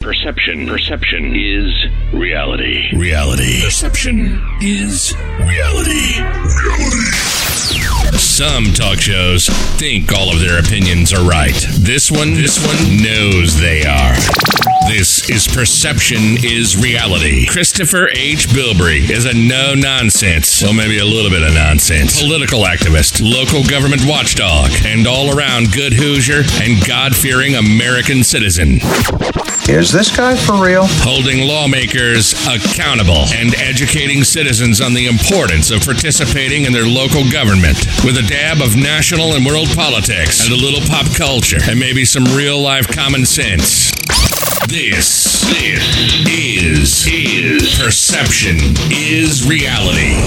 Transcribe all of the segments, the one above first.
Perception. Perception is reality. Reality. Perception is reality. Reality. Some talk shows think all of their opinions are right. This one, this one knows they are. This is Perception is Reality. Christopher H. Bilbrey is a no nonsense, well, maybe a little bit of nonsense, political activist, local government watchdog, and all around good Hoosier and God fearing American citizen. Is this guy for real? Holding lawmakers accountable and educating citizens on the importance of participating in their local government with a dab of national and world politics and a little pop culture and maybe some real life common sense. This, this is, is perception is reality.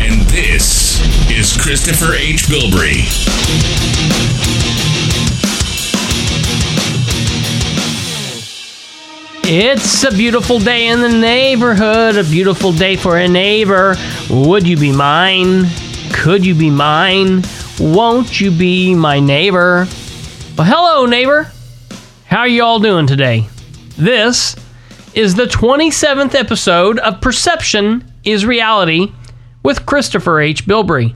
And this is Christopher H. Bilbrey. It's a beautiful day in the neighborhood, a beautiful day for a neighbor. Would you be mine? Could you be mine? Won't you be my neighbor? Well, hello, neighbor. How are you all doing today? This is the 27th episode of Perception is Reality with Christopher H. Bilbrey.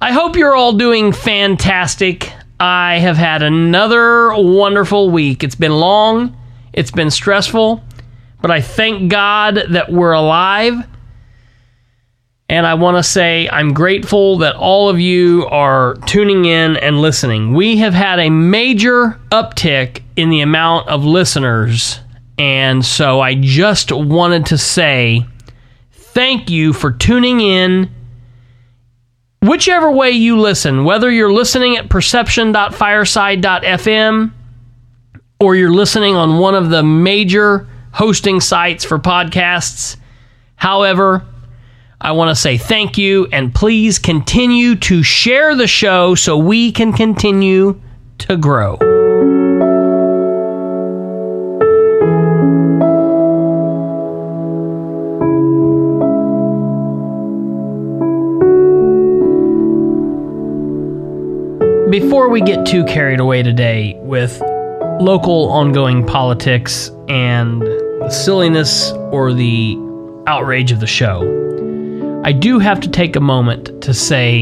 I hope you're all doing fantastic. I have had another wonderful week. It's been long, it's been stressful, but I thank God that we're alive. And I want to say I'm grateful that all of you are tuning in and listening. We have had a major uptick in the amount of listeners. And so I just wanted to say thank you for tuning in. Whichever way you listen, whether you're listening at perception.fireside.fm or you're listening on one of the major hosting sites for podcasts, however, I want to say thank you and please continue to share the show so we can continue to grow. Before we get too carried away today with local ongoing politics and the silliness or the outrage of the show, I do have to take a moment to say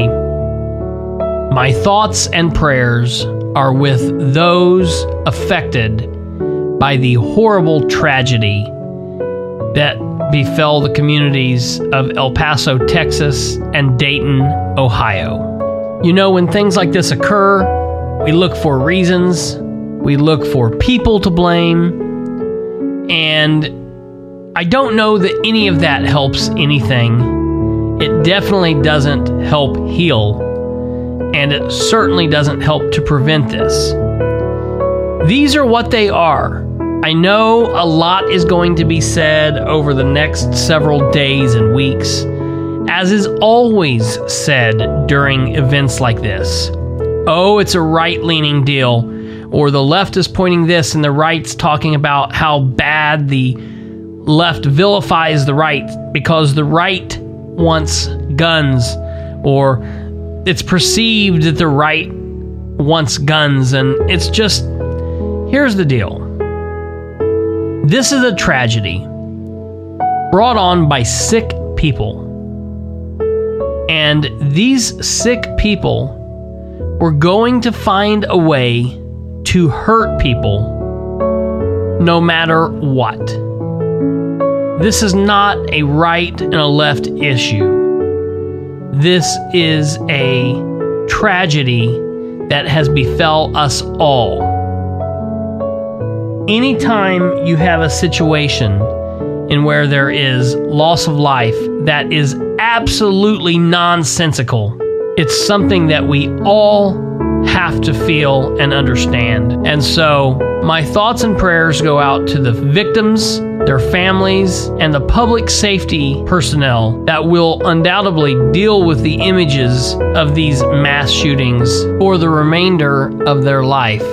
my thoughts and prayers are with those affected by the horrible tragedy that befell the communities of El Paso, Texas, and Dayton, Ohio. You know, when things like this occur, we look for reasons, we look for people to blame, and I don't know that any of that helps anything. It definitely doesn't help heal, and it certainly doesn't help to prevent this. These are what they are. I know a lot is going to be said over the next several days and weeks, as is always said during events like this. Oh, it's a right leaning deal, or the left is pointing this and the right's talking about how bad the left vilifies the right because the right wants guns, or it's perceived that the right wants guns, and it's just here's the deal this is a tragedy brought on by sick people. And these sick people were going to find a way to hurt people no matter what. This is not a right and a left issue. This is a tragedy that has befell us all. Anytime you have a situation in where there is loss of life that is absolutely nonsensical, it's something that we all have to feel and understand. And so, my thoughts and prayers go out to the victims, their families, and the public safety personnel that will undoubtedly deal with the images of these mass shootings for the remainder of their life.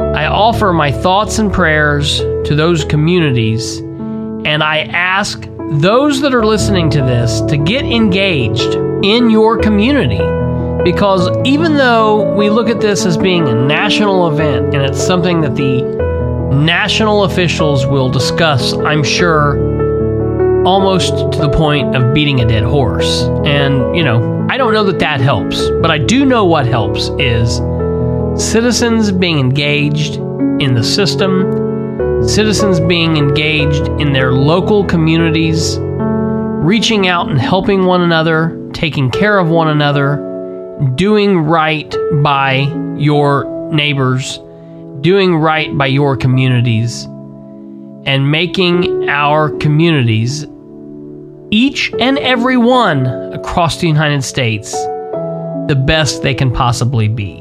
I offer my thoughts and prayers to those communities, and I ask those that are listening to this to get engaged in your community Because even though we look at this as being a national event and it's something that the national officials will discuss, I'm sure, almost to the point of beating a dead horse. And, you know, I don't know that that helps, but I do know what helps is citizens being engaged in the system, citizens being engaged in their local communities, reaching out and helping one another, taking care of one another, doing right by your neighbors, doing right by your communities, and making our communities, each and every one across the United States, the best they can possibly be.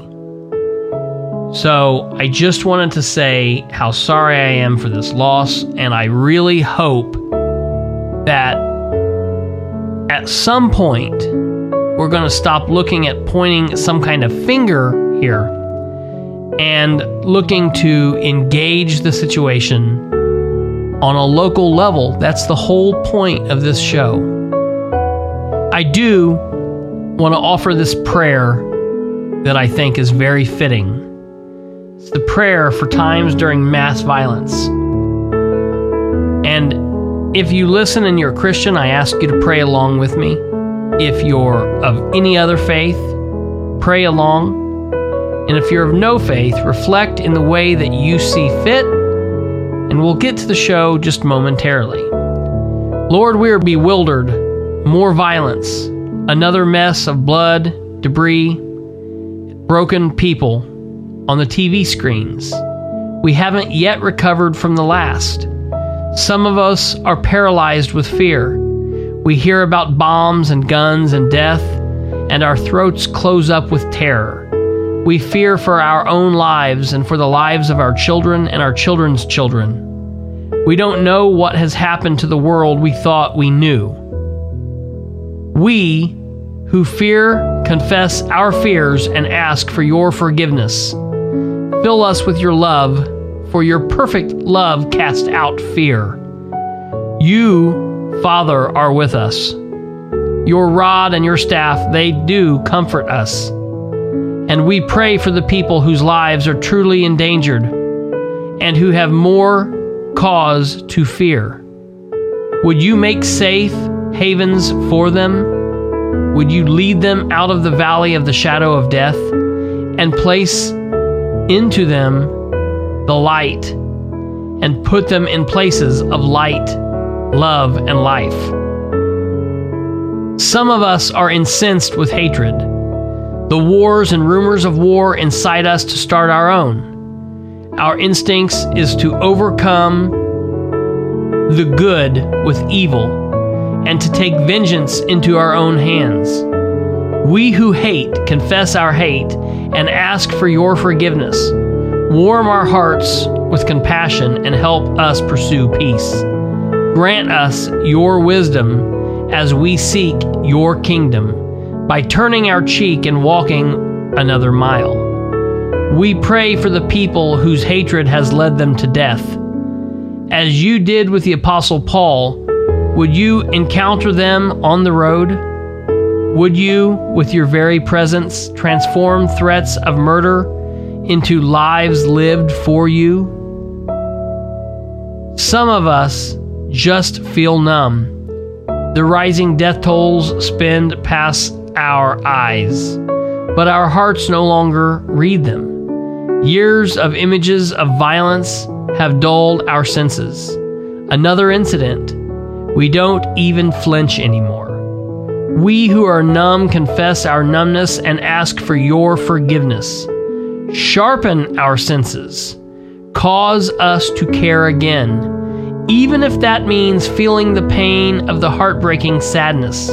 So, I just wanted to say how sorry I am for this loss, and I really hope that at some point we're going to stop looking at pointing some kind of finger here and looking to engage the situation on a local level. That's the whole point of this show. I do want to offer this prayer that I think is very fitting. It's the prayer for times during mass violence. And if you listen and you're a Christian, I ask you to pray along with me. If you're of any other faith, pray along. And if you're of no faith, reflect in the way that you see fit. And we'll get to the show just momentarily. Lord, we are bewildered. More violence. Another mess of blood, debris, broken people on the TV screens. We haven't yet recovered from the last. Some of us are paralyzed with fear. We hear about bombs and guns and death, and our throats close up with terror. We fear for our own lives and for the lives of our children and our children's children. We don't know what has happened to the world we thought we knew. We, who fear, confess our fears and ask for your forgiveness. Fill us with your love, for your perfect love casts out fear. You, Father, are with us. Your rod and your staff, they do comfort us. And we pray for the people whose lives are truly endangered and who have more cause to fear. Would you make safe havens for them? Would you lead them out of the valley of the shadow of death and place into them the light and put them in places of light, love, and life. Some of us are incensed with hatred. The wars and rumors of war incite us to start our own. Our instincts is to overcome the good with evil and to take vengeance into our own hands. We who hate confess our hate and ask for your forgiveness. Warm our hearts with compassion and help us pursue peace. Grant us your wisdom as we seek your kingdom by turning our cheek and walking another mile. We pray for the people whose hatred has led them to death. As you did with the Apostle Paul, would you encounter them on the road? Would you, with your very presence, transform threats of murder into lives lived for you? Some of us just feel numb. The rising death tolls spend past our eyes, but our hearts no longer read them. Years of images of violence have dulled our senses. Another incident. We don't even flinch anymore. We who are numb confess our numbness and ask for your forgiveness. Sharpen our senses. Cause us to care again, even if that means feeling the pain of the heartbreaking sadness.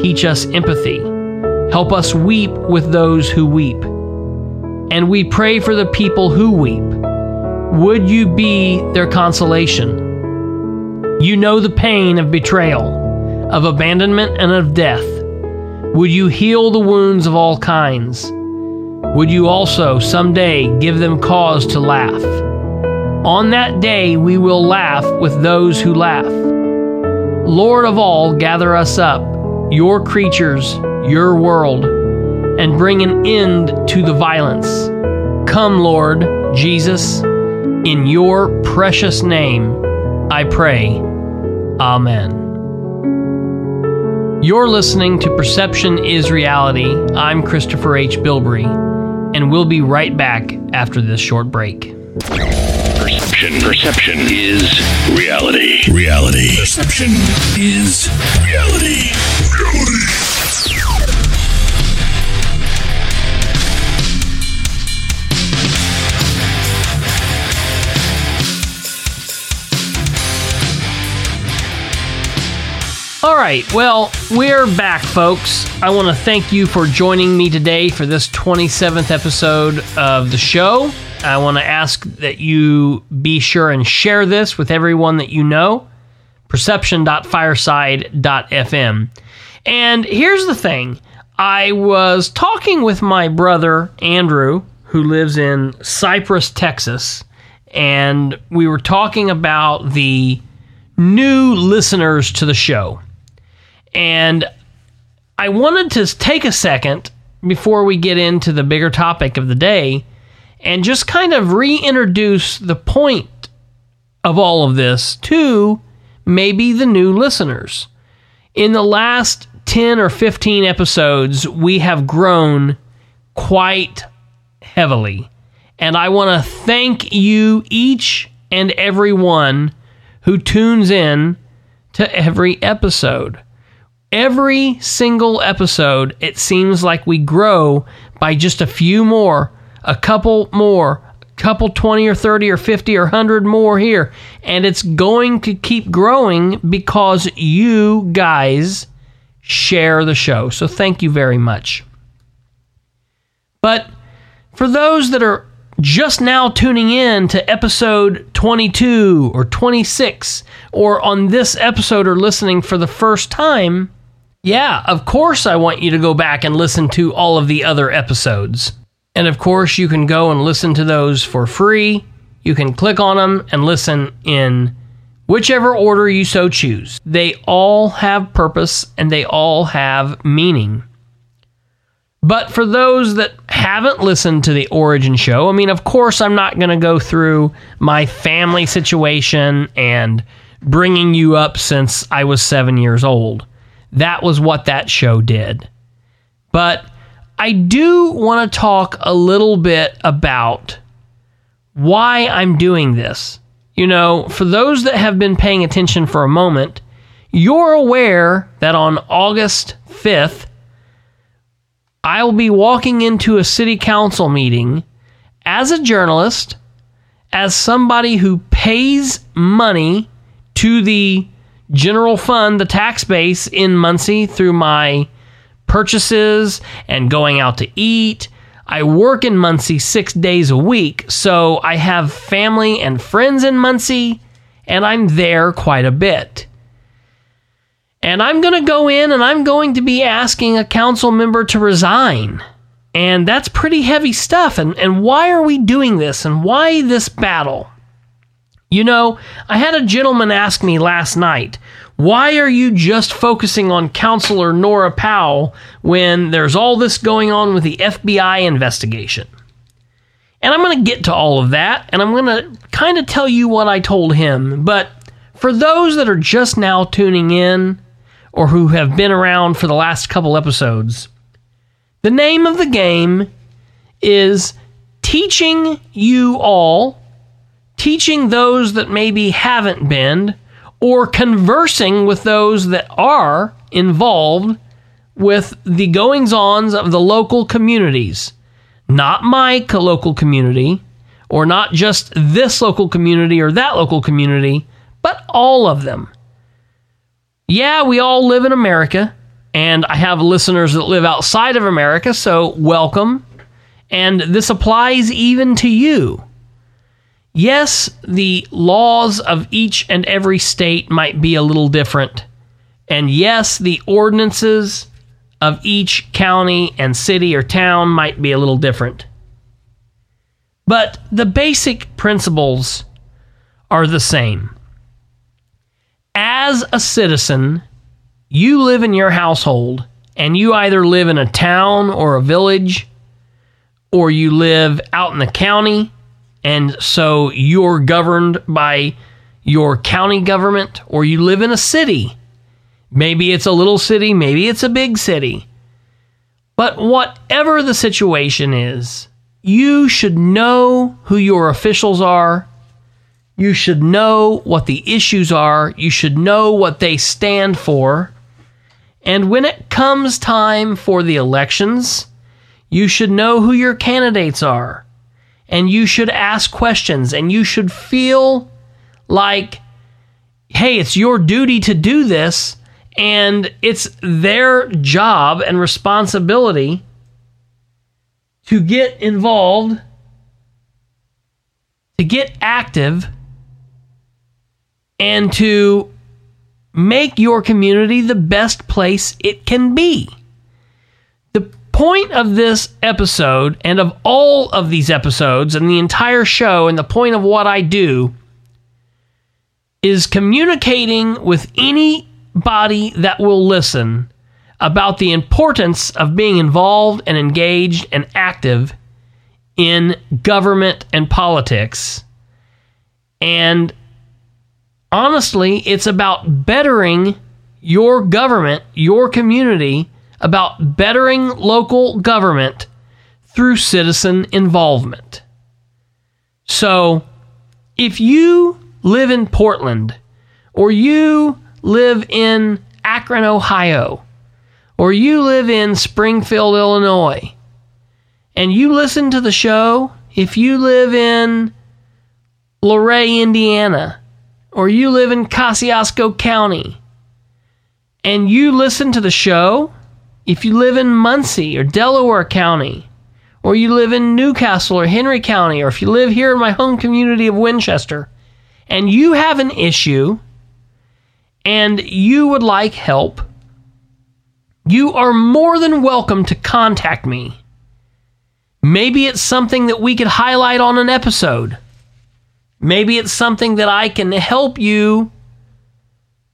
Teach us empathy. Help us weep with those who weep. And we pray for the people who weep. Would you be their consolation? You know the pain of betrayal of abandonment and of death? Would you heal the wounds of all kinds? Would you also someday give them cause to laugh? On that day we will laugh with those who laugh. Lord of all, gather us up, your creatures, your world, and bring an end to the violence. Come, Lord Jesus, in your precious name, I pray. Amen. You're listening to Perception is Reality. I'm Christopher H. Bilbrey, and we'll be right back after this short break. Perception. Perception is reality. Reality. Perception is reality. Reality. All right, well, we're back, folks. I want to thank you for joining me today for this 27th episode of the show. I want to ask that you be sure and share this with everyone that you know. Perception.fireside.fm. And here's the thing I was talking with my brother, Andrew, who lives in Cypress, Texas, and we were talking about the new listeners to the show. And I wanted to take a second before we get into the bigger topic of the day and just kind of reintroduce the point of all of this to maybe the new listeners. In the last 10 or 15 episodes, we have grown quite heavily. And I want to thank you, each and every one who tunes in to every episode every single episode, it seems like we grow by just a few more, a couple more, a couple 20 or 30 or 50 or 100 more here. And it's going to keep growing because you guys share the show. So thank you very much. But for those that are just now tuning in to episode 22 or 26, or on this episode or listening for the first time, yeah, of course, I want you to go back and listen to all of the other episodes. And of course, you can go and listen to those for free. You can click on them and listen in whichever order you so choose. They all have purpose and they all have meaning. But for those that haven't listened to the Origin show, I mean, of course, I'm not going to go through my family situation and bringing you up since I was seven years old. That was what that show did. But I do want to talk a little bit about why I'm doing this. You know, for those that have been paying attention for a moment, you're aware that on August 5th, I'll be walking into a city council meeting as a journalist, as somebody who pays money to the general fund the tax base in Muncie through my purchases and going out to eat. I work in Muncie six days a week, so I have family and friends in Muncie, and I'm there quite a bit. And I'm going to go in and I'm going to be asking a council member to resign. And that's pretty heavy stuff. And, and why are we doing this? And why this battle? You know, I had a gentleman ask me last night, why are you just focusing on Councilor Nora Powell when there's all this going on with the FBI investigation? And I'm going to get to all of that, and I'm going to kind of tell you what I told him. But for those that are just now tuning in, or who have been around for the last couple episodes, the name of the game is teaching you all teaching those that maybe haven't been, or conversing with those that are involved with the goings ons of the local communities. Not my local community, or not just this local community or that local community, but all of them. Yeah, we all live in America, and I have listeners that live outside of America, so welcome. And this applies even to you. Yes, the laws of each and every state might be a little different. And yes, the ordinances of each county and city or town might be a little different. But the basic principles are the same. As a citizen, you live in your household and you either live in a town or a village, or you live out in the county, and so you're governed by your county government, or you live in a city. Maybe it's a little city, maybe it's a big city. But whatever the situation is, you should know who your officials are. You should know what the issues are. You should know what they stand for. And when it comes time for the elections, you should know who your candidates are. And you should ask questions and you should feel like, hey, it's your duty to do this. And it's their job and responsibility to get involved, to get active, and to make your community the best place it can be. Point of this episode and of all of these episodes and the entire show and the point of what I do is communicating with anybody that will listen about the importance of being involved and engaged and active in government and politics. And honestly, it's about bettering your government, your community, about bettering local government through citizen involvement. So, if you live in Portland or you live in Akron, Ohio, or you live in Springfield, Illinois, and you listen to the show, if you live in Luray, Indiana, or you live in Kosciusko County, and you listen to the show, if you live in Muncie or Delaware County, or you live in New Castle or Henry County, or if you live here in my home community of Winchester, and you have an issue and you would like help, you are more than welcome to contact me. Maybe it's something that we could highlight on an episode. Maybe it's something that I can help you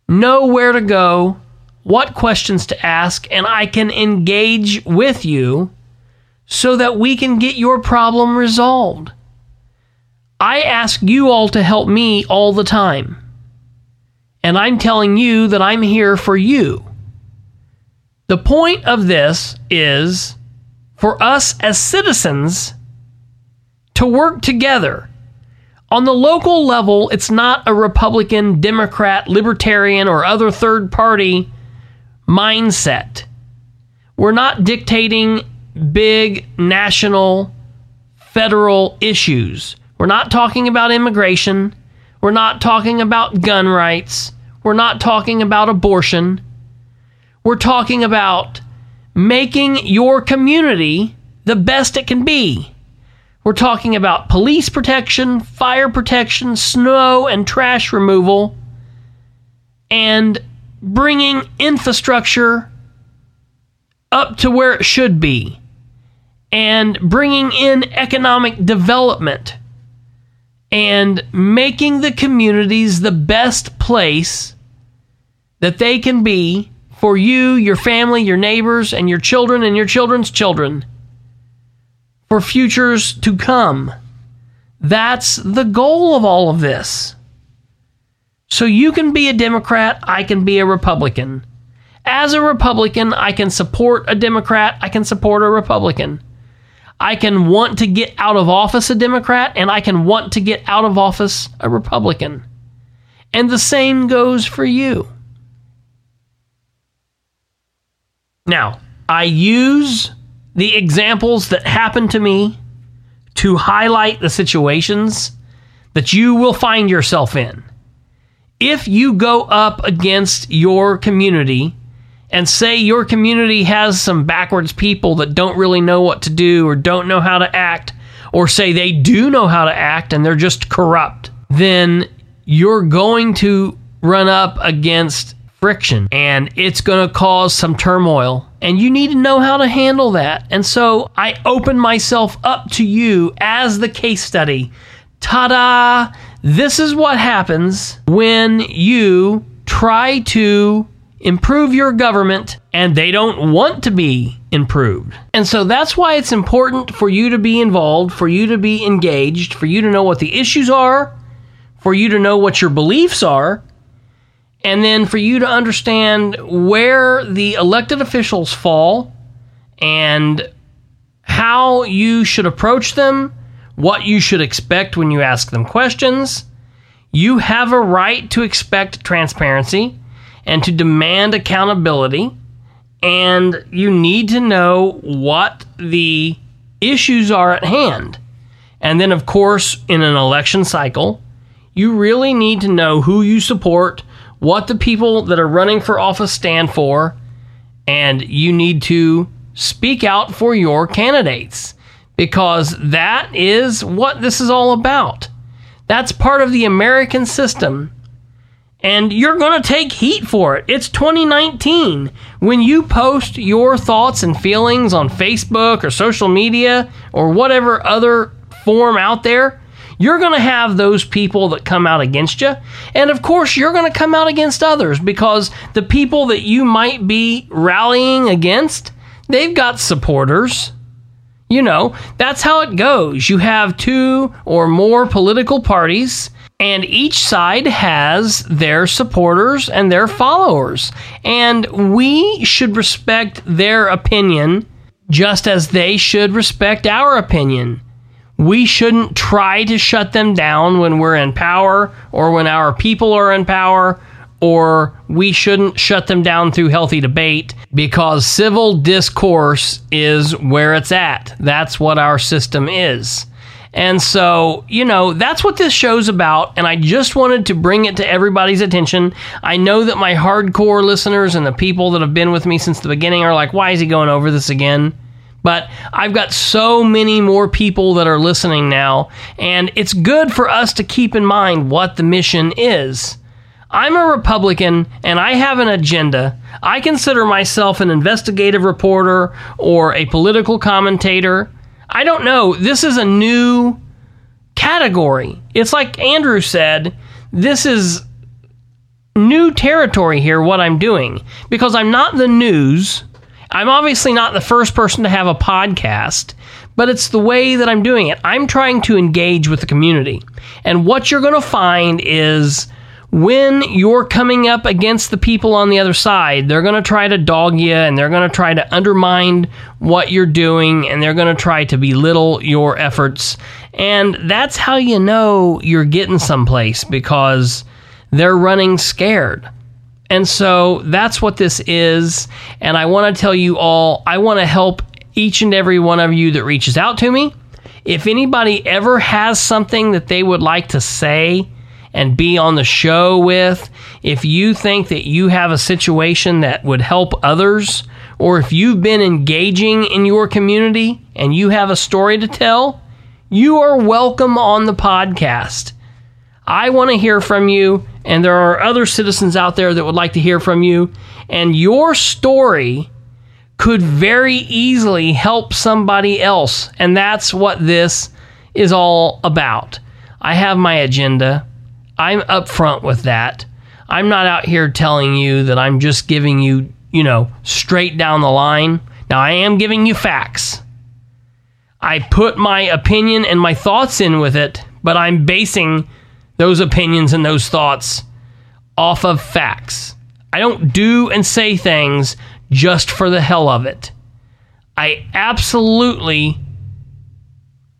know where to go, what questions to ask, and I can engage with you so that we can get your problem resolved. I ask you all to help me all the time. And I'm telling you that I'm here for you. The point of this is for us as citizens to work together. On the local level, it's not a Republican, Democrat, Libertarian, or other third party mindset. We're not dictating big national, federal issues. We're not talking about immigration. We're not talking about gun rights. We're not talking about abortion. We're talking about making your community the best it can be. We're talking about police protection, fire protection, snow and trash removal, and bringing infrastructure up to where it should be, and bringing in economic development, and making the communities the best place that they can be for you, your family, your neighbors, and your children and your children's children for futures to come. That's the goal of all of this. So you can be a Democrat, I can be a Republican. As a Republican, I can support a Democrat, I can support a Republican. I can want to get out of office a Democrat, and I can want to get out of office a Republican. And the same goes for you. Now, I use the examples that happen to me to highlight the situations that you will find yourself in. If you go up against your community and say your community has some backwards people that don't really know what to do or don't know how to act, or say they do know how to act and they're just corrupt, then you're going to run up against friction and it's going to cause some turmoil and you need to know how to handle that. And so I open myself up to you as the case study. Ta da! This is what happens when you try to improve your government and they don't want to be improved. And so that's why it's important for you to be involved, for you to be engaged, for you to know what the issues are, for you to know what your beliefs are, and then for you to understand where the elected officials fall and how you should approach them, what you should expect when you ask them questions. You have a right to expect transparency and to demand accountability, and you need to know what the issues are at hand. And then, of course, in an election cycle, you really need to know who you support, what the people that are running for office stand for, and you need to speak out for your candidates because that is what this is all about. That's part of the American system. And you're going to take heat for it. It's 2019. When you post your thoughts and feelings on Facebook or social media or whatever other form out there, you're going to have those people that come out against you. And of course, you're going to come out against others because the people that you might be rallying against, they've got supporters. You know, that's how it goes. You have two or more political parties, and each side has their supporters and their followers. And we should respect their opinion just as they should respect our opinion. We shouldn't try to shut them down when we're in power or when our people are in power, or we shouldn't shut them down through healthy debate because civil discourse is where it's at. That's what our system is. And so, you know, that's what this show's about. And I just wanted to bring it to everybody's attention. I know that my hardcore listeners and the people that have been with me since the beginning are like, why is he going over this again? But I've got so many more people that are listening now, and it's good for us to keep in mind what the mission is. I'm a Republican and I have an agenda. I consider myself an investigative reporter or a political commentator. I don't know. This is a new category. It's like Andrew said, this is new territory here, what I'm doing, because I'm not the news. I'm obviously not the first person to have a podcast, but it's the way that I'm doing it. I'm trying to engage with the community. And what you're going to find is when you're coming up against the people on the other side, they're going to try to dog you and they're going to try to undermine what you're doing and they're going to try to belittle your efforts. And that's how you know you're getting someplace because they're running scared. And so that's what this is. And I want to tell you all, I want to help each and every one of you that reaches out to me. If anybody ever has something that they would like to say and be on the show with, if you think that you have a situation that would help others, or if you've been engaging in your community and you have a story to tell, you are welcome on the podcast. I want to hear from you, and there are other citizens out there that would like to hear from you. And your story could very easily help somebody else. And that's what this is all about. I have my agenda. I'm upfront with that. I'm not out here telling you that I'm just giving you, you know, straight down the line. Now, I am giving you facts. I put my opinion and my thoughts in with it, but I'm basing those opinions and those thoughts off of facts. I don't do and say things just for the hell of it. I absolutely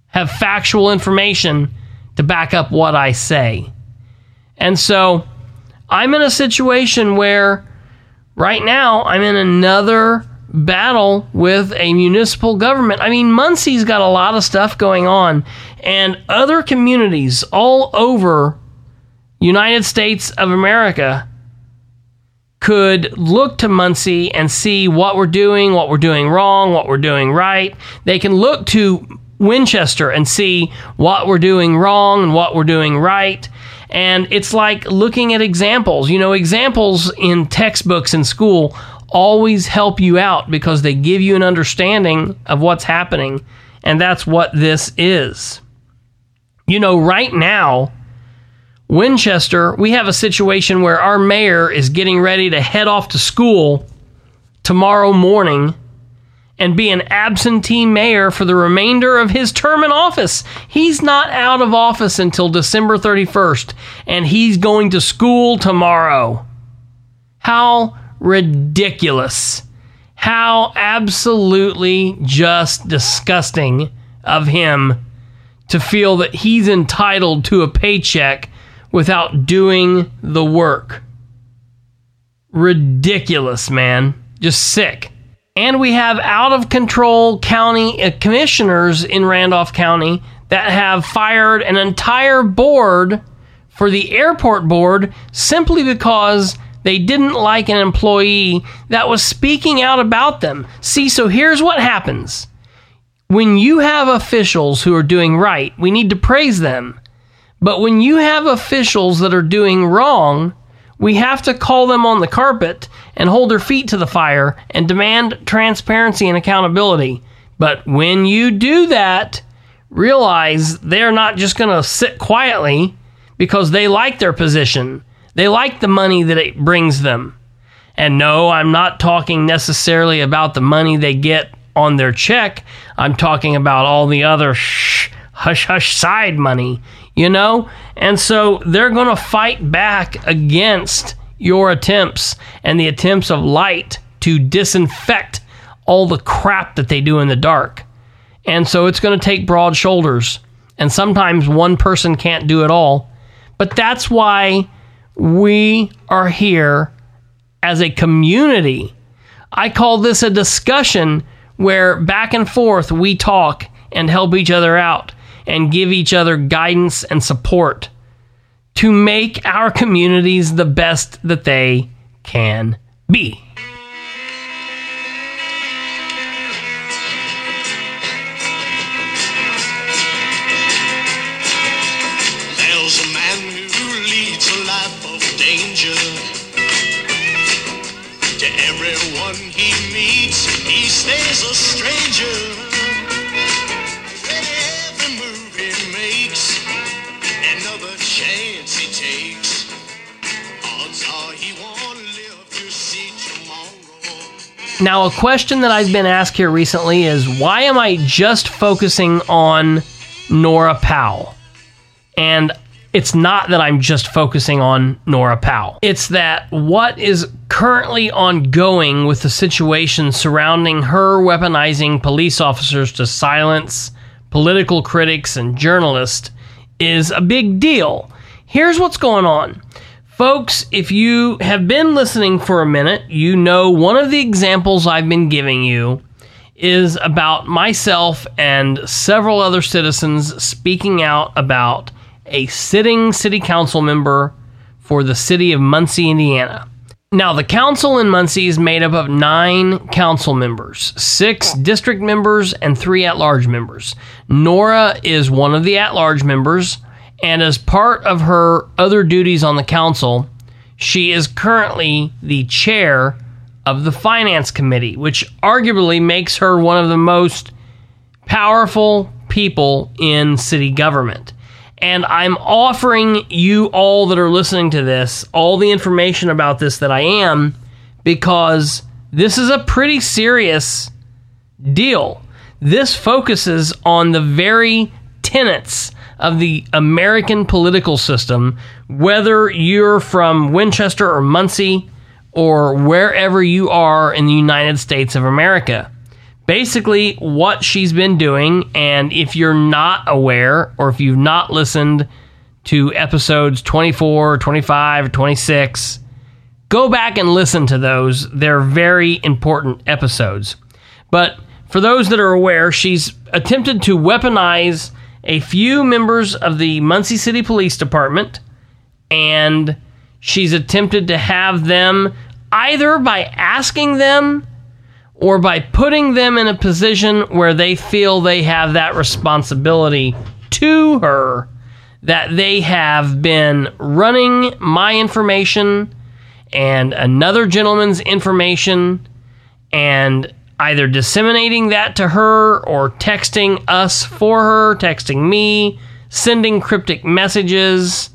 have factual information to back up what I say. And so I'm in a situation where right now I'm in another battle with a municipal government. I mean, Muncie's got a lot of stuff going on, and other communities all over United States of America could look to Muncie and see what we're doing, what we're doing wrong, what we're doing right. They can look to Winchester and see what we're doing wrong and what we're doing right. And it's like looking at examples. You know, examples in textbooks in school always help you out because they give you an understanding of what's happening. And that's what this is. You know, right now, Winchester, we have a situation where our mayor is getting ready to head off to school tomorrow morning and be an absentee mayor for the remainder of his term in office. He's not out of office until December 31st, and he's going to school tomorrow. How ridiculous. How absolutely just disgusting of him to feel that he's entitled to a paycheck without doing the work. Ridiculous, man. Just sick. And we have out of control county uh, commissioners in Randolph County that have fired an entire board for the airport board simply because they didn't like an employee that was speaking out about them. See, so here's what happens. When you have officials who are doing right, we need to praise them. But when you have officials that are doing wrong, we have to call them on the carpet and hold their feet to the fire and demand transparency and accountability. But when you do that, realize they're not just going to sit quietly because they like their position. They like the money that it brings them. And no, I'm not talking necessarily about the money they get on their check. I'm talking about all the other shh, hush hush side money you know? And so they're going to fight back against your attempts and the attempts of light to disinfect all the crap that they do in the dark. And so it's going to take broad shoulders. And sometimes one person can't do it all. But that's why we are here as a community. I call this a discussion where back and forth we talk and help each other out and give each other guidance and support to make our communities the best that they can be. Now, a question that I've been asked here recently is why am I just focusing on Nora Powell? And it's not that I'm just focusing on Nora Powell. It's that what is currently ongoing with the situation surrounding her weaponizing police officers to silence political critics and journalists is a big deal. Here's what's going on. Folks, if you have been listening for a minute, you know one of the examples I've been giving you is about myself and several other citizens speaking out about a sitting city council member for the city of Muncie, Indiana. Now, the council in Muncie is made up of nine council members, six district members, and three at large members. Nora is one of the at large members, and as part of her other duties on the council, she is currently the chair of the finance committee, which arguably makes her one of the most powerful people in city government. And I'm offering you all that are listening to this all the information about this that I am because this is a pretty serious deal. This focuses on the very tenets of the American political system, whether you're from Winchester or Muncie or wherever you are in the United States of America basically what she's been doing. And if you're not aware, or if you've not listened to episodes 24, 25, 26, go back and listen to those. They're very important episodes. But for those that are aware, she's attempted to weaponize a few members of the Muncie City Police Department, and she's attempted to have them either by asking them or by putting them in a position where they feel they have that responsibility to her that they have been running my information and another gentleman's information and either disseminating that to her or texting us for her, texting me, sending cryptic messages,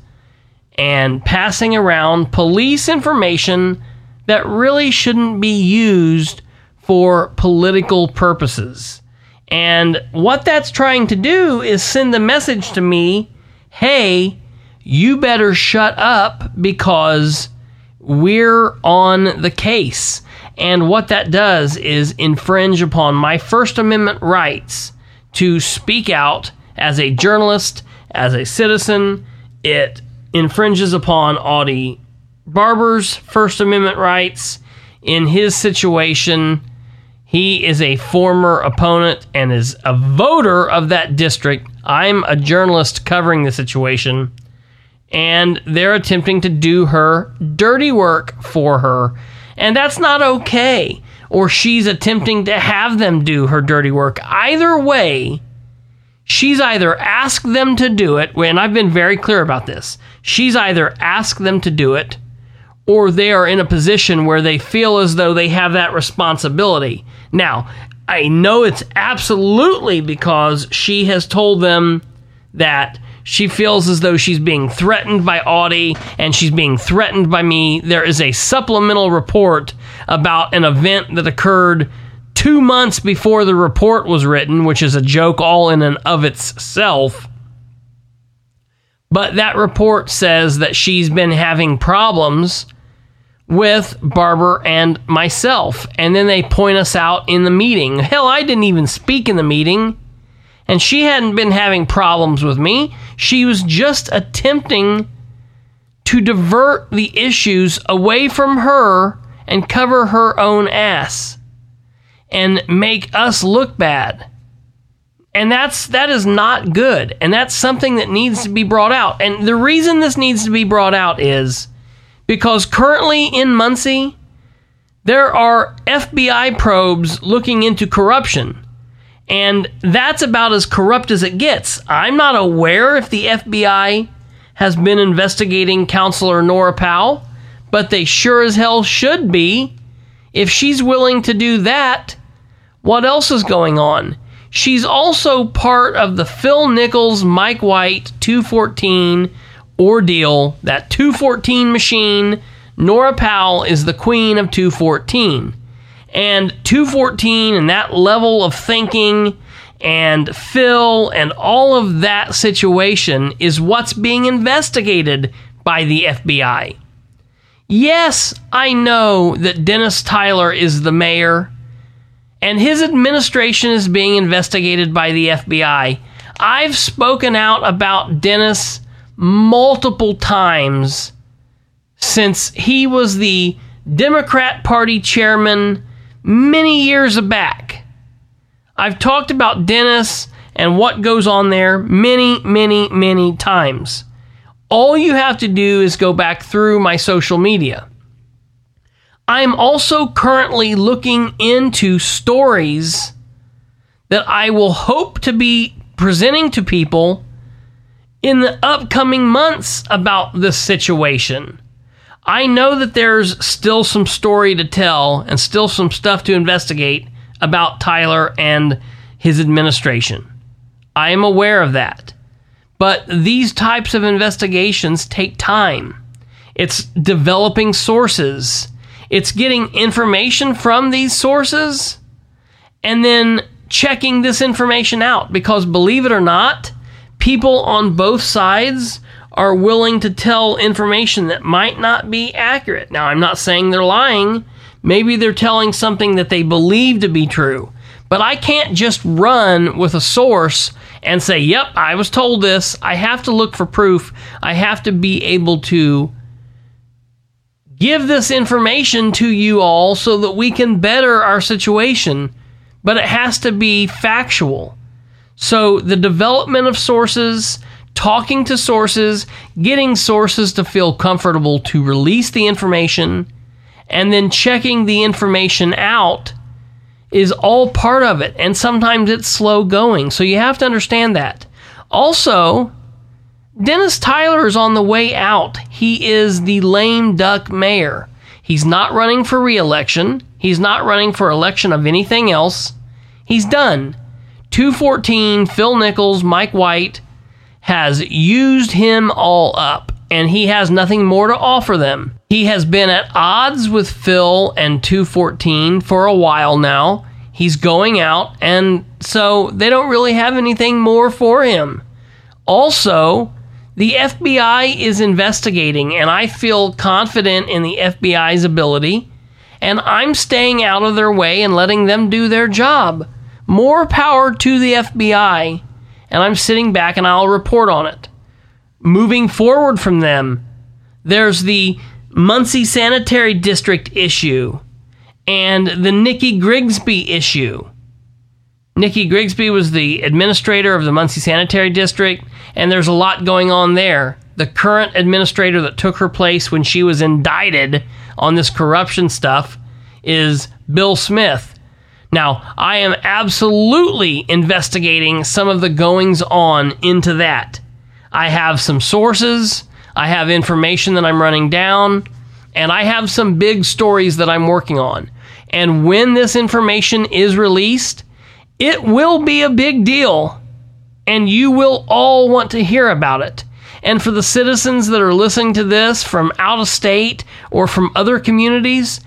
and passing around police information that really shouldn't be used for political purposes. And what that's trying to do is send a message to me hey, you better shut up because we're on the case. And what that does is infringe upon my First Amendment rights to speak out as a journalist, as a citizen. It infringes upon Audie Barber's First Amendment rights. In his situation, he is a former opponent and is a voter of that district. I'm a journalist covering the situation, and they're attempting to do her dirty work for her, and that's not okay. Or she's attempting to have them do her dirty work. Either way, she's either asked them to do it, and I've been very clear about this. She's either asked them to do it, or they are in a position where they feel as though they have that responsibility. Now, I know it's absolutely because she has told them that she feels as though she's being threatened by Audie and she's being threatened by me. There is a supplemental report about an event that occurred two months before the report was written, which is a joke all in and of itself. But that report says that she's been having problems with Barber and myself. And then they point us out in the meeting. Hell, I didn't even speak in the meeting. And she hadn't been having problems with me. She was just attempting to divert the issues away from her and cover her own ass and make us look bad. And that's that is not good. And that's something that needs to be brought out. And the reason this needs to be brought out is because currently in Muncie, there are FBI probes looking into corruption. And that's about as corrupt as it gets. I'm not aware if the FBI has been investigating Councilor Nora Powell, but they sure as hell should be. If she's willing to do that, what else is going on? She's also part of the Phil Nichols Mike White 214 ordeal, that 214 machine. Nora Powell is the queen of 214. And 214 and that level of thinking and Phil and all of that situation is what's being investigated by the FBI. Yes, I know that Dennis Tyler is the mayor and his administration is being investigated by the FBI. I've spoken out about Dennis multiple times since he was the Democrat Party chairman many years back. I've talked about Dennis and what goes on there many, many, many times. All you have to do is go back through my social media. I'm also currently looking into stories that I will hope to be presenting to people in the upcoming months about this situation. I know that there's still some story to tell and still some stuff to investigate about Tyler and his administration. I am aware of that. But these types of investigations take time. It's developing sources, it's getting information from these sources, and then checking this information out. Because believe it or not, people on both sides are willing to tell information that might not be accurate. Now, I'm not saying they're lying. Maybe they're telling something that they believe to be true. But I can't just run with a source and say, yep, I was told this. I have to look for proof. I have to be able to give this information to you all so that we can better our situation. But it has to be factual. So the development of sources, talking to sources, getting sources to feel comfortable to release the information, and then checking the information out is all part of it. And sometimes it's slow going. So you have to understand that. Also, Dennis Tyler is on the way out. He is the lame duck mayor. He's not running for re election. He's not running for election of anything else. He's done. 214, Phil Nichols, Mike White has used him all up. and he has nothing more to offer them. He has been at odds with Phil and 214 for a while now. He's going out, and so they don't really have anything more for him. Also, the FBI is investigating, and I feel confident in the FBI's ability, and I'm staying out of their way and letting them do their job. More power to the FBI, and I'm sitting back and I'll report on it. Moving forward from them, there's the Muncie Sanitary District issue and the Nikki Grigsby issue. Nikki Grigsby was the administrator of the Muncie Sanitary District, and there's a lot going on there. The current administrator that took her place when she was indicted on this corruption stuff is Bill Smith. Now, I am absolutely investigating some of the goings on into that. I have some sources, I have information that I'm running down, and I have some big stories that I'm working on. And when this information is released, it will be a big deal, and you will all want to hear about it. And for the citizens that are listening to this from out of state or from other communities,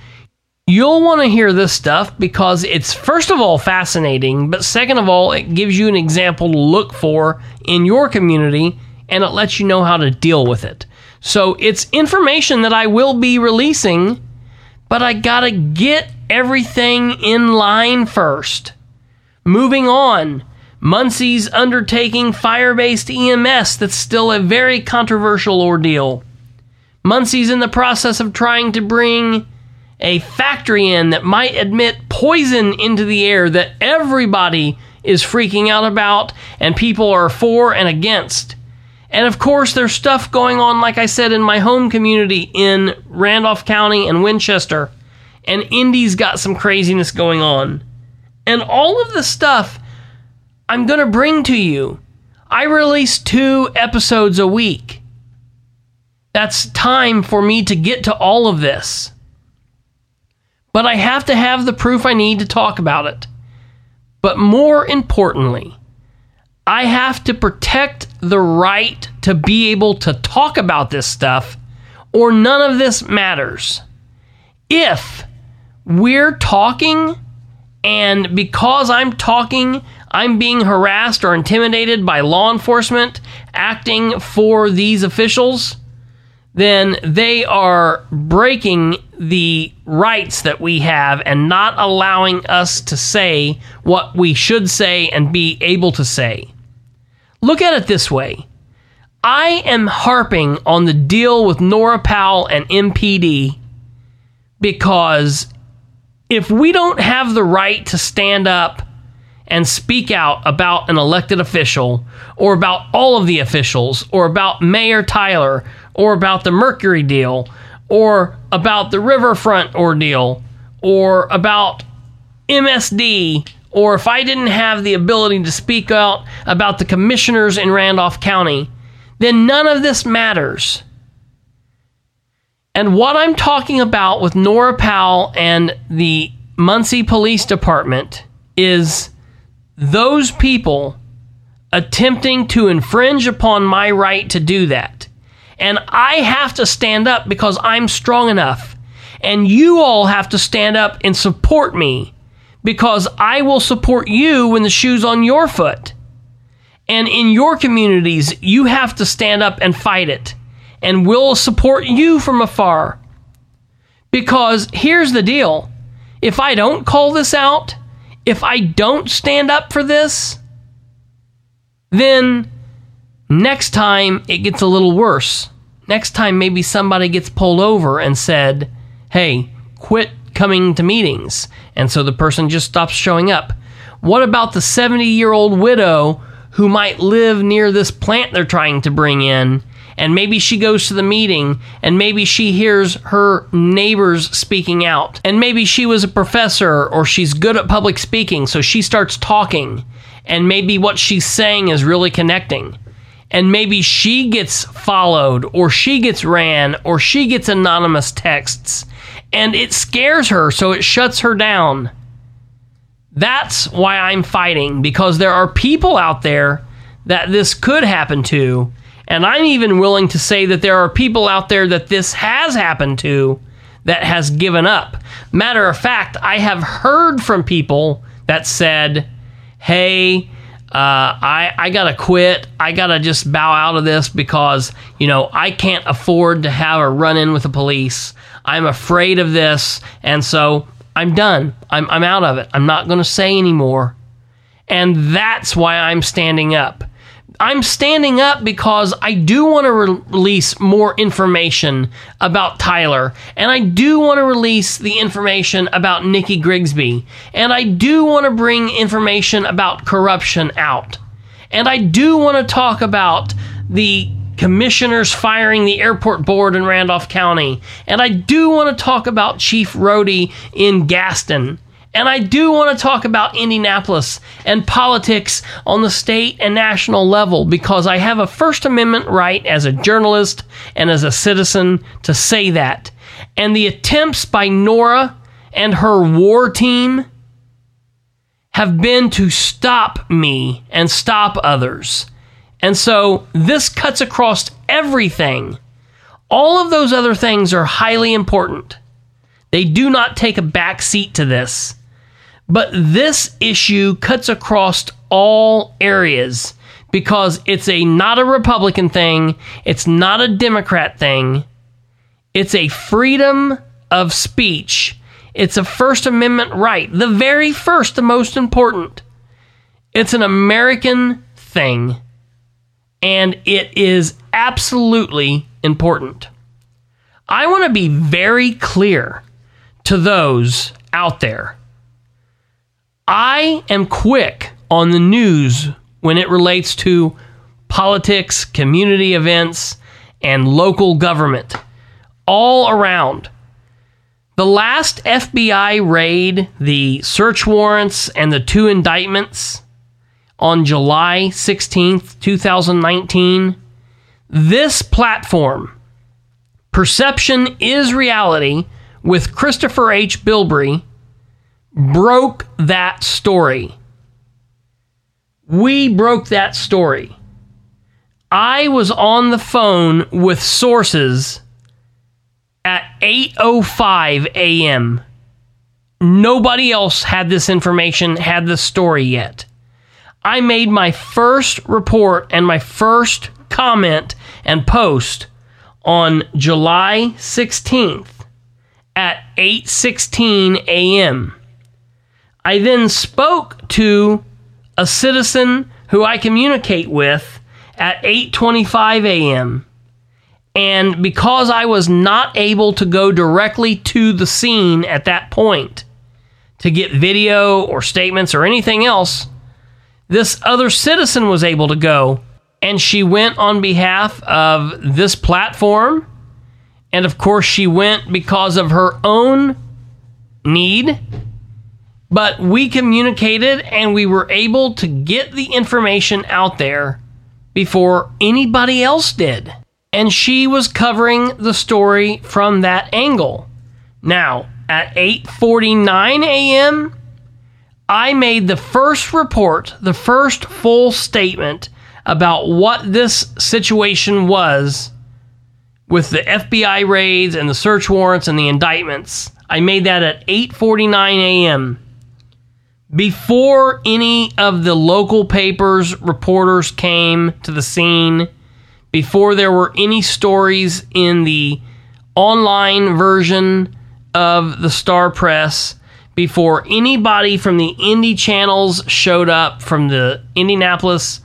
you'll want to hear this stuff because it's, first of all, fascinating, but second of all, it gives you an example to look for in your community and it lets you know how to deal with it. So it's information that I will be releasing, but I gotta get everything in line first. Moving on, Muncie's undertaking fire based EMS that's still a very controversial ordeal. Muncie's in the process of trying to bring a factory in that might admit poison into the air that everybody is freaking out about and people are for and against. And of course, there's stuff going on, like I said, in my home community in Randolph County and Winchester. And Indy's got some craziness going on. And all of the stuff I'm going to bring to you. I release two episodes a week. That's time for me to get to all of this. But I have to have the proof I need to talk about it. But more importantly, I have to protect the right to be able to talk about this stuff, or none of this matters. If we're talking and because I'm talking, I'm being harassed or intimidated by law enforcement acting for these officials, then they are breaking the rights that we have and not allowing us to say what we should say and be able to say. Look at it this way I am harping on the deal with Nora Powell and MPD because if we don't have the right to stand up and speak out about an elected official or about all of the officials or about Mayor Tyler or about the Mercury deal or about the Riverfront ordeal or about MSD or if I didn't have the ability to speak out about the commissioners in Randolph County, then none of this matters. And what I'm talking about with Nora Powell and the Muncie Police Department is those people attempting to infringe upon my right to do that. And I have to stand up because I'm strong enough. And you all have to stand up and support me because I will support you when the shoe's on your foot. And in your communities, you have to stand up and fight it and we'll support you from afar. Because here's the deal if I don't call this out, if I don't stand up for this, then next time it gets a little worse. Next time, maybe somebody gets pulled over and said, hey, quit coming to meetings. And so the person just stops showing up. What about the 70 year old widow who might live near this plant they're trying to bring in and maybe she goes to the meeting and maybe she hears her neighbors speaking out and maybe she was a professor or she's good at public speaking so she starts talking and maybe what she's saying is really connecting and maybe she gets followed or she gets ran or she gets anonymous texts and it scares her so it shuts her down that's why I'm fighting because there are people out there that this could happen to And I'm even willing to say that there are people out there that this has happened to that has given up. Matter of fact, I have heard from people that said, hey, uh, I, I gotta quit. I gotta just bow out of this because, you know, I can't afford to have a run in with the police. I'm afraid of this. And so I'm done. I'm, I'm out of it. I'm not gonna say anymore. And that's why I'm standing up. I'm standing up because I do want to re- release more information about Tyler, and I do want to release the information about Nikki Grigsby, and I do want to bring information about corruption out, and I do want to talk about the commissioners firing the airport board in Randolph County, and I do want to talk about Chief Rhodey in Gaston. And I do want to talk about Indianapolis and politics on the state and national level because I have a First Amendment right as a journalist and as a citizen to say that. And the attempts by Nora and her war team have been to stop me and stop others. And so this cuts across everything. All of those other things are highly important. They do not take a back seat to this. But this issue cuts across all areas because it's a not a Republican thing, it's not a Democrat thing. It's a freedom of speech. It's a First Amendment right, the very first, the most important. It's an American thing, and it is absolutely important. I want to be very clear to those out there. I am quick on the news when it relates to politics, community events, and local government all around. The last FBI raid, the search warrants, and the two indictments on July 16th, 2019, this platform, Perception is Reality, with Christopher H. Bilbrey, broke that story. We broke that story. I was on the phone with sources at 8:05 a.m. Nobody else had this information, had this story yet. I made my first report and my first comment and post on July 16th at 8:16 a.m. I then spoke to a citizen who I communicate with at 8:25 a.m. And because I was not able to go directly to the scene at that point to get video or statements or anything else, this other citizen was able to go and she went on behalf of this platform and of course she went because of her own need but we communicated and we were able to get the information out there before anybody else did. And she was covering the story from that angle. Now, at 8:49 a.m., I made the first report, the first full statement about what this situation was with the FBI raids and the search warrants and the indictments. I made that at 8:49 a.m before any of the local papers reporters came to the scene, before there were any stories in the online version of the Star Press, before anybody from the Indy channels showed up from the Indianapolis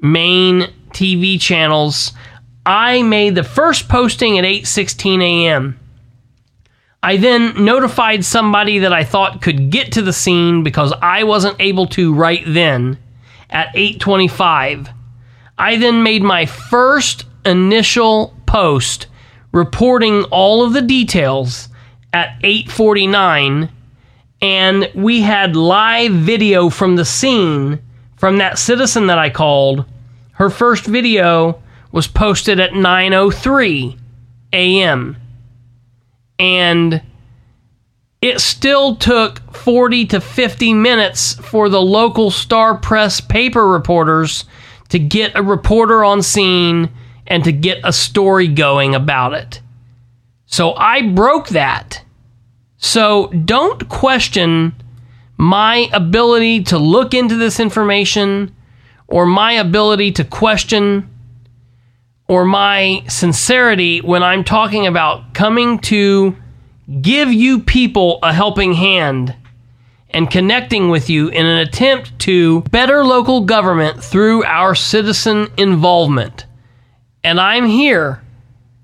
main TV channels, I made the first posting at 8:16 a.m. I then notified somebody that I thought could get to the scene because I wasn't able to right then at 8:25. I then made my first initial post reporting all of the details at 8:49 and we had live video from the scene from that citizen that I called. Her first video was posted at 9:03 a.m and it still took 40 to 50 minutes for the local Star Press paper reporters to get a reporter on scene and to get a story going about it. So I broke that. So don't question my ability to look into this information or my ability to question or my sincerity when I'm talking about coming to give you people a helping hand and connecting with you in an attempt to better local government through our citizen involvement. And I'm here,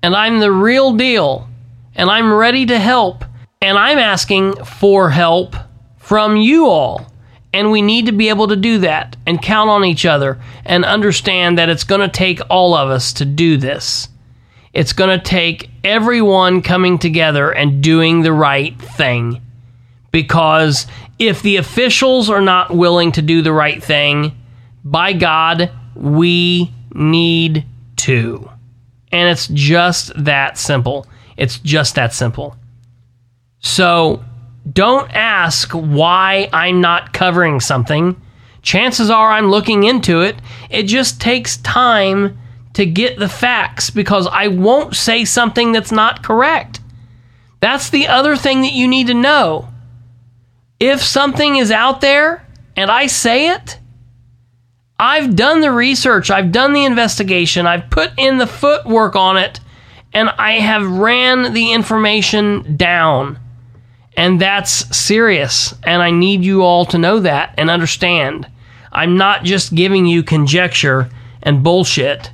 and I'm the real deal, and I'm ready to help, and I'm asking for help from you all. And we need to be able to do that and count on each other and understand that it's going to take all of us to do this. It's going to take everyone coming together and doing the right thing. Because if the officials are not willing to do the right thing, by God, we need to. And it's just that simple. It's just that simple. So don't ask why I'm not covering something. Chances are I'm looking into it. It just takes time to get the facts because I won't say something that's not correct. That's the other thing that you need to know. If something is out there and I say it, I've done the research, I've done the investigation, I've put in the footwork on it, and I have ran the information down. And that's serious. And I need you all to know that and understand. I'm not just giving you conjecture and bullshit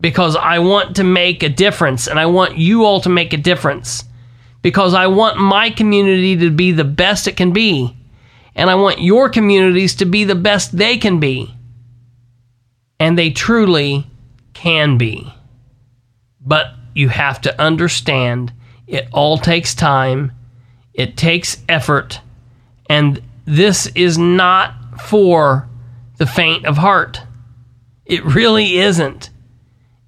because I want to make a difference and I want you all to make a difference because I want my community to be the best it can be and I want your communities to be the best they can be. And they truly can be. But you have to understand it all takes time, it takes effort, and this is not for the faint of heart. It really isn't.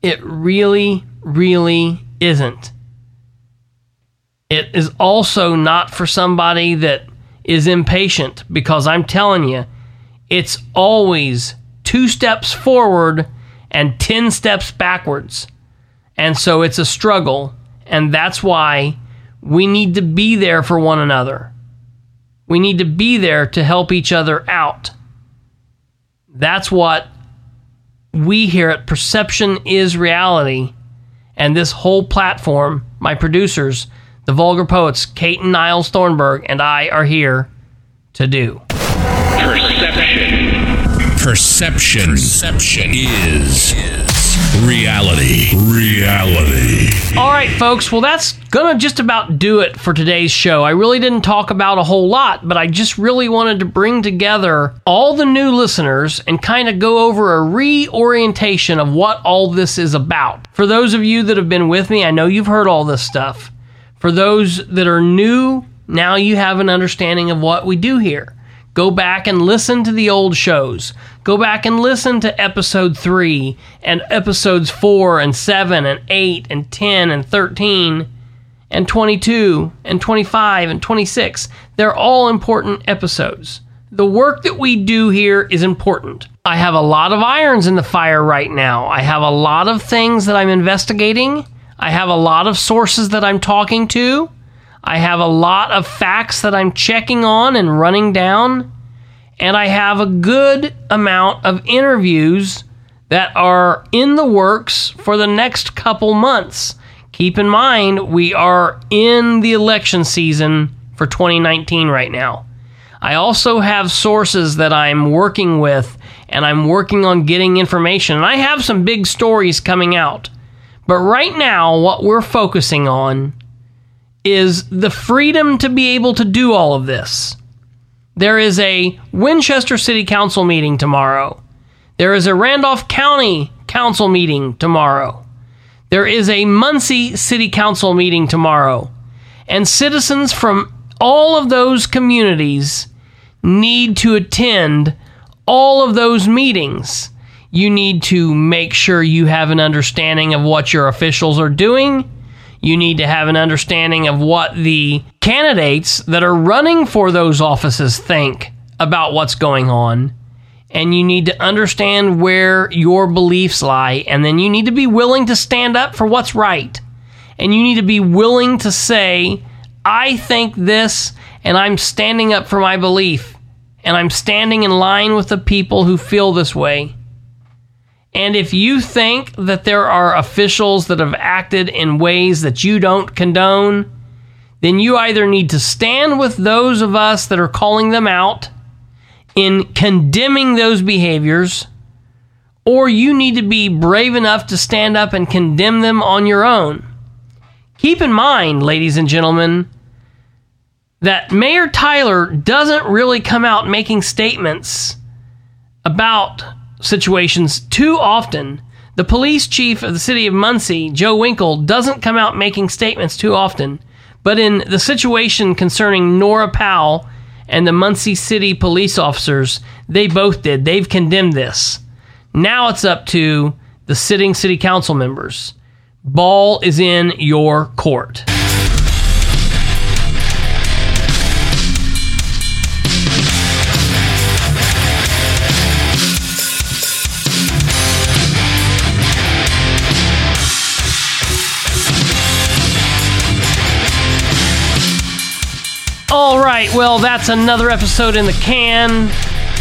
It really, really isn't. It is also not for somebody that is impatient because I'm telling you, it's always two steps forward and 10 steps backwards. And so it's a struggle. And that's why we need to be there for one another. We need to be there to help each other out. That's what we here at Perception is Reality and this whole platform, my producers, the Vulgar Poets, Kate and Niles Thornburg, and I are here to do. Perception. Perception. Perception is reality. Reality. All right, folks. Well, that's going to just about do it for today's show. I really didn't talk about a whole lot, but I just really wanted to bring together all the new listeners and kind of go over a reorientation of what all this is about. For those of you that have been with me, I know you've heard all this stuff. For those that are new, now you have an understanding of what we do here. Go back and listen to the old shows. Go back and listen to episode 3 and episodes 4 and 7 and 8 and 10 and 13 and 22 and 25 and 26. They're all important episodes. The work that we do here is important. I have a lot of irons in the fire right now. I have a lot of things that I'm investigating. I have a lot of sources that I'm talking to. I have a lot of facts that I'm checking on and running down. And I have a good amount of interviews that are in the works for the next couple months. Keep in mind, we are in the election season for 2019 right now. I also have sources that I'm working with and I'm working on getting information. And I have some big stories coming out. But right now, what we're focusing on is the freedom to be able to do all of this. There is a Winchester City Council meeting tomorrow. There is a Randolph County Council meeting tomorrow. There is a Muncie City Council meeting tomorrow. And citizens from all of those communities need to attend all of those meetings. You need to make sure you have an understanding of what your officials are doing. You need to have an understanding of what the candidates that are running for those offices think about what's going on. and you need to understand where your beliefs lie, and then you need to be willing to stand up for what's right. And you need to be willing to say, I think this, and I'm standing up for my belief, and I'm standing in line with the people who feel this way. And if you think that there are officials that have acted in ways that you don't condone, then you either need to stand with those of us that are calling them out in condemning those behaviors, or you need to be brave enough to stand up and condemn them on your own. Keep in mind, ladies and gentlemen, that Mayor Tyler doesn't really come out making statements about situations too often. The police chief of the city of Muncie, Joe Winkle, doesn't come out making statements too often. But in the situation concerning Nora Powell and the Muncie City police officers, they both did. They've condemned this. Now it's up to the sitting city council members. Ball is in your court. Right, well, that's another episode in the can.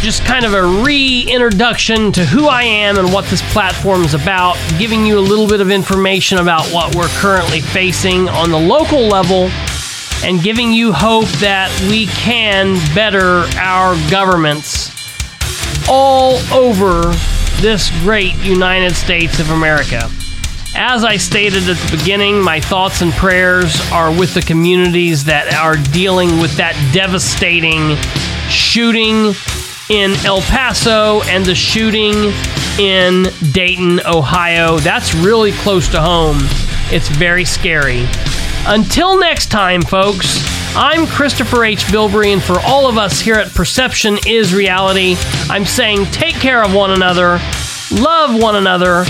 Just kind of a reintroduction to who I am and what this platform is about, giving you a little bit of information about what we're currently facing on the local level, and giving you hope that we can better our governments all over this great United States of America. As I stated at the beginning, my thoughts and prayers are with the communities that are dealing with that devastating shooting in El Paso and the shooting in Dayton, Ohio. That's really close to home. It's very scary. Until next time, folks, I'm Christopher H. Bilbrey, and for all of us here at Perception is Reality, I'm saying take care of one another, love one another,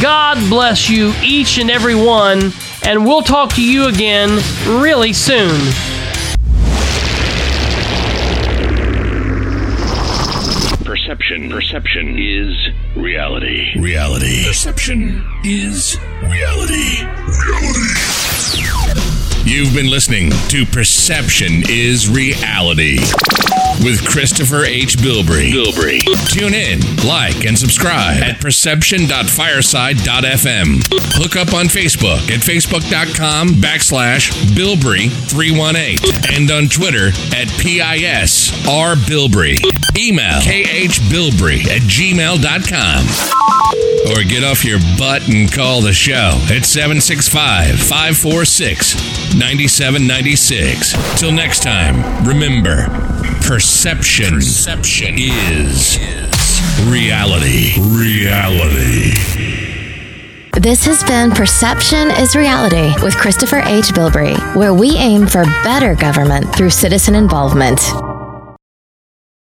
God bless you, each and every one, and we'll talk to you again really soon. Perception. Perception is reality. Reality. Perception is reality. Reality. You've been listening to Perception is Reality with Christopher H. Bilbrey. Bilbrey. Tune in, like, and subscribe at perception.fireside.fm. Hook up on Facebook at facebook.com backslash Bilbrey318 and on Twitter at PISR Bilbrey. Email khbilbrey at gmail.com. Or get off your butt and call the show at 765 546 9796. Till next time, remember perception, perception is reality. Reality. This has been Perception is Reality with Christopher H. Bilbrey, where we aim for better government through citizen involvement.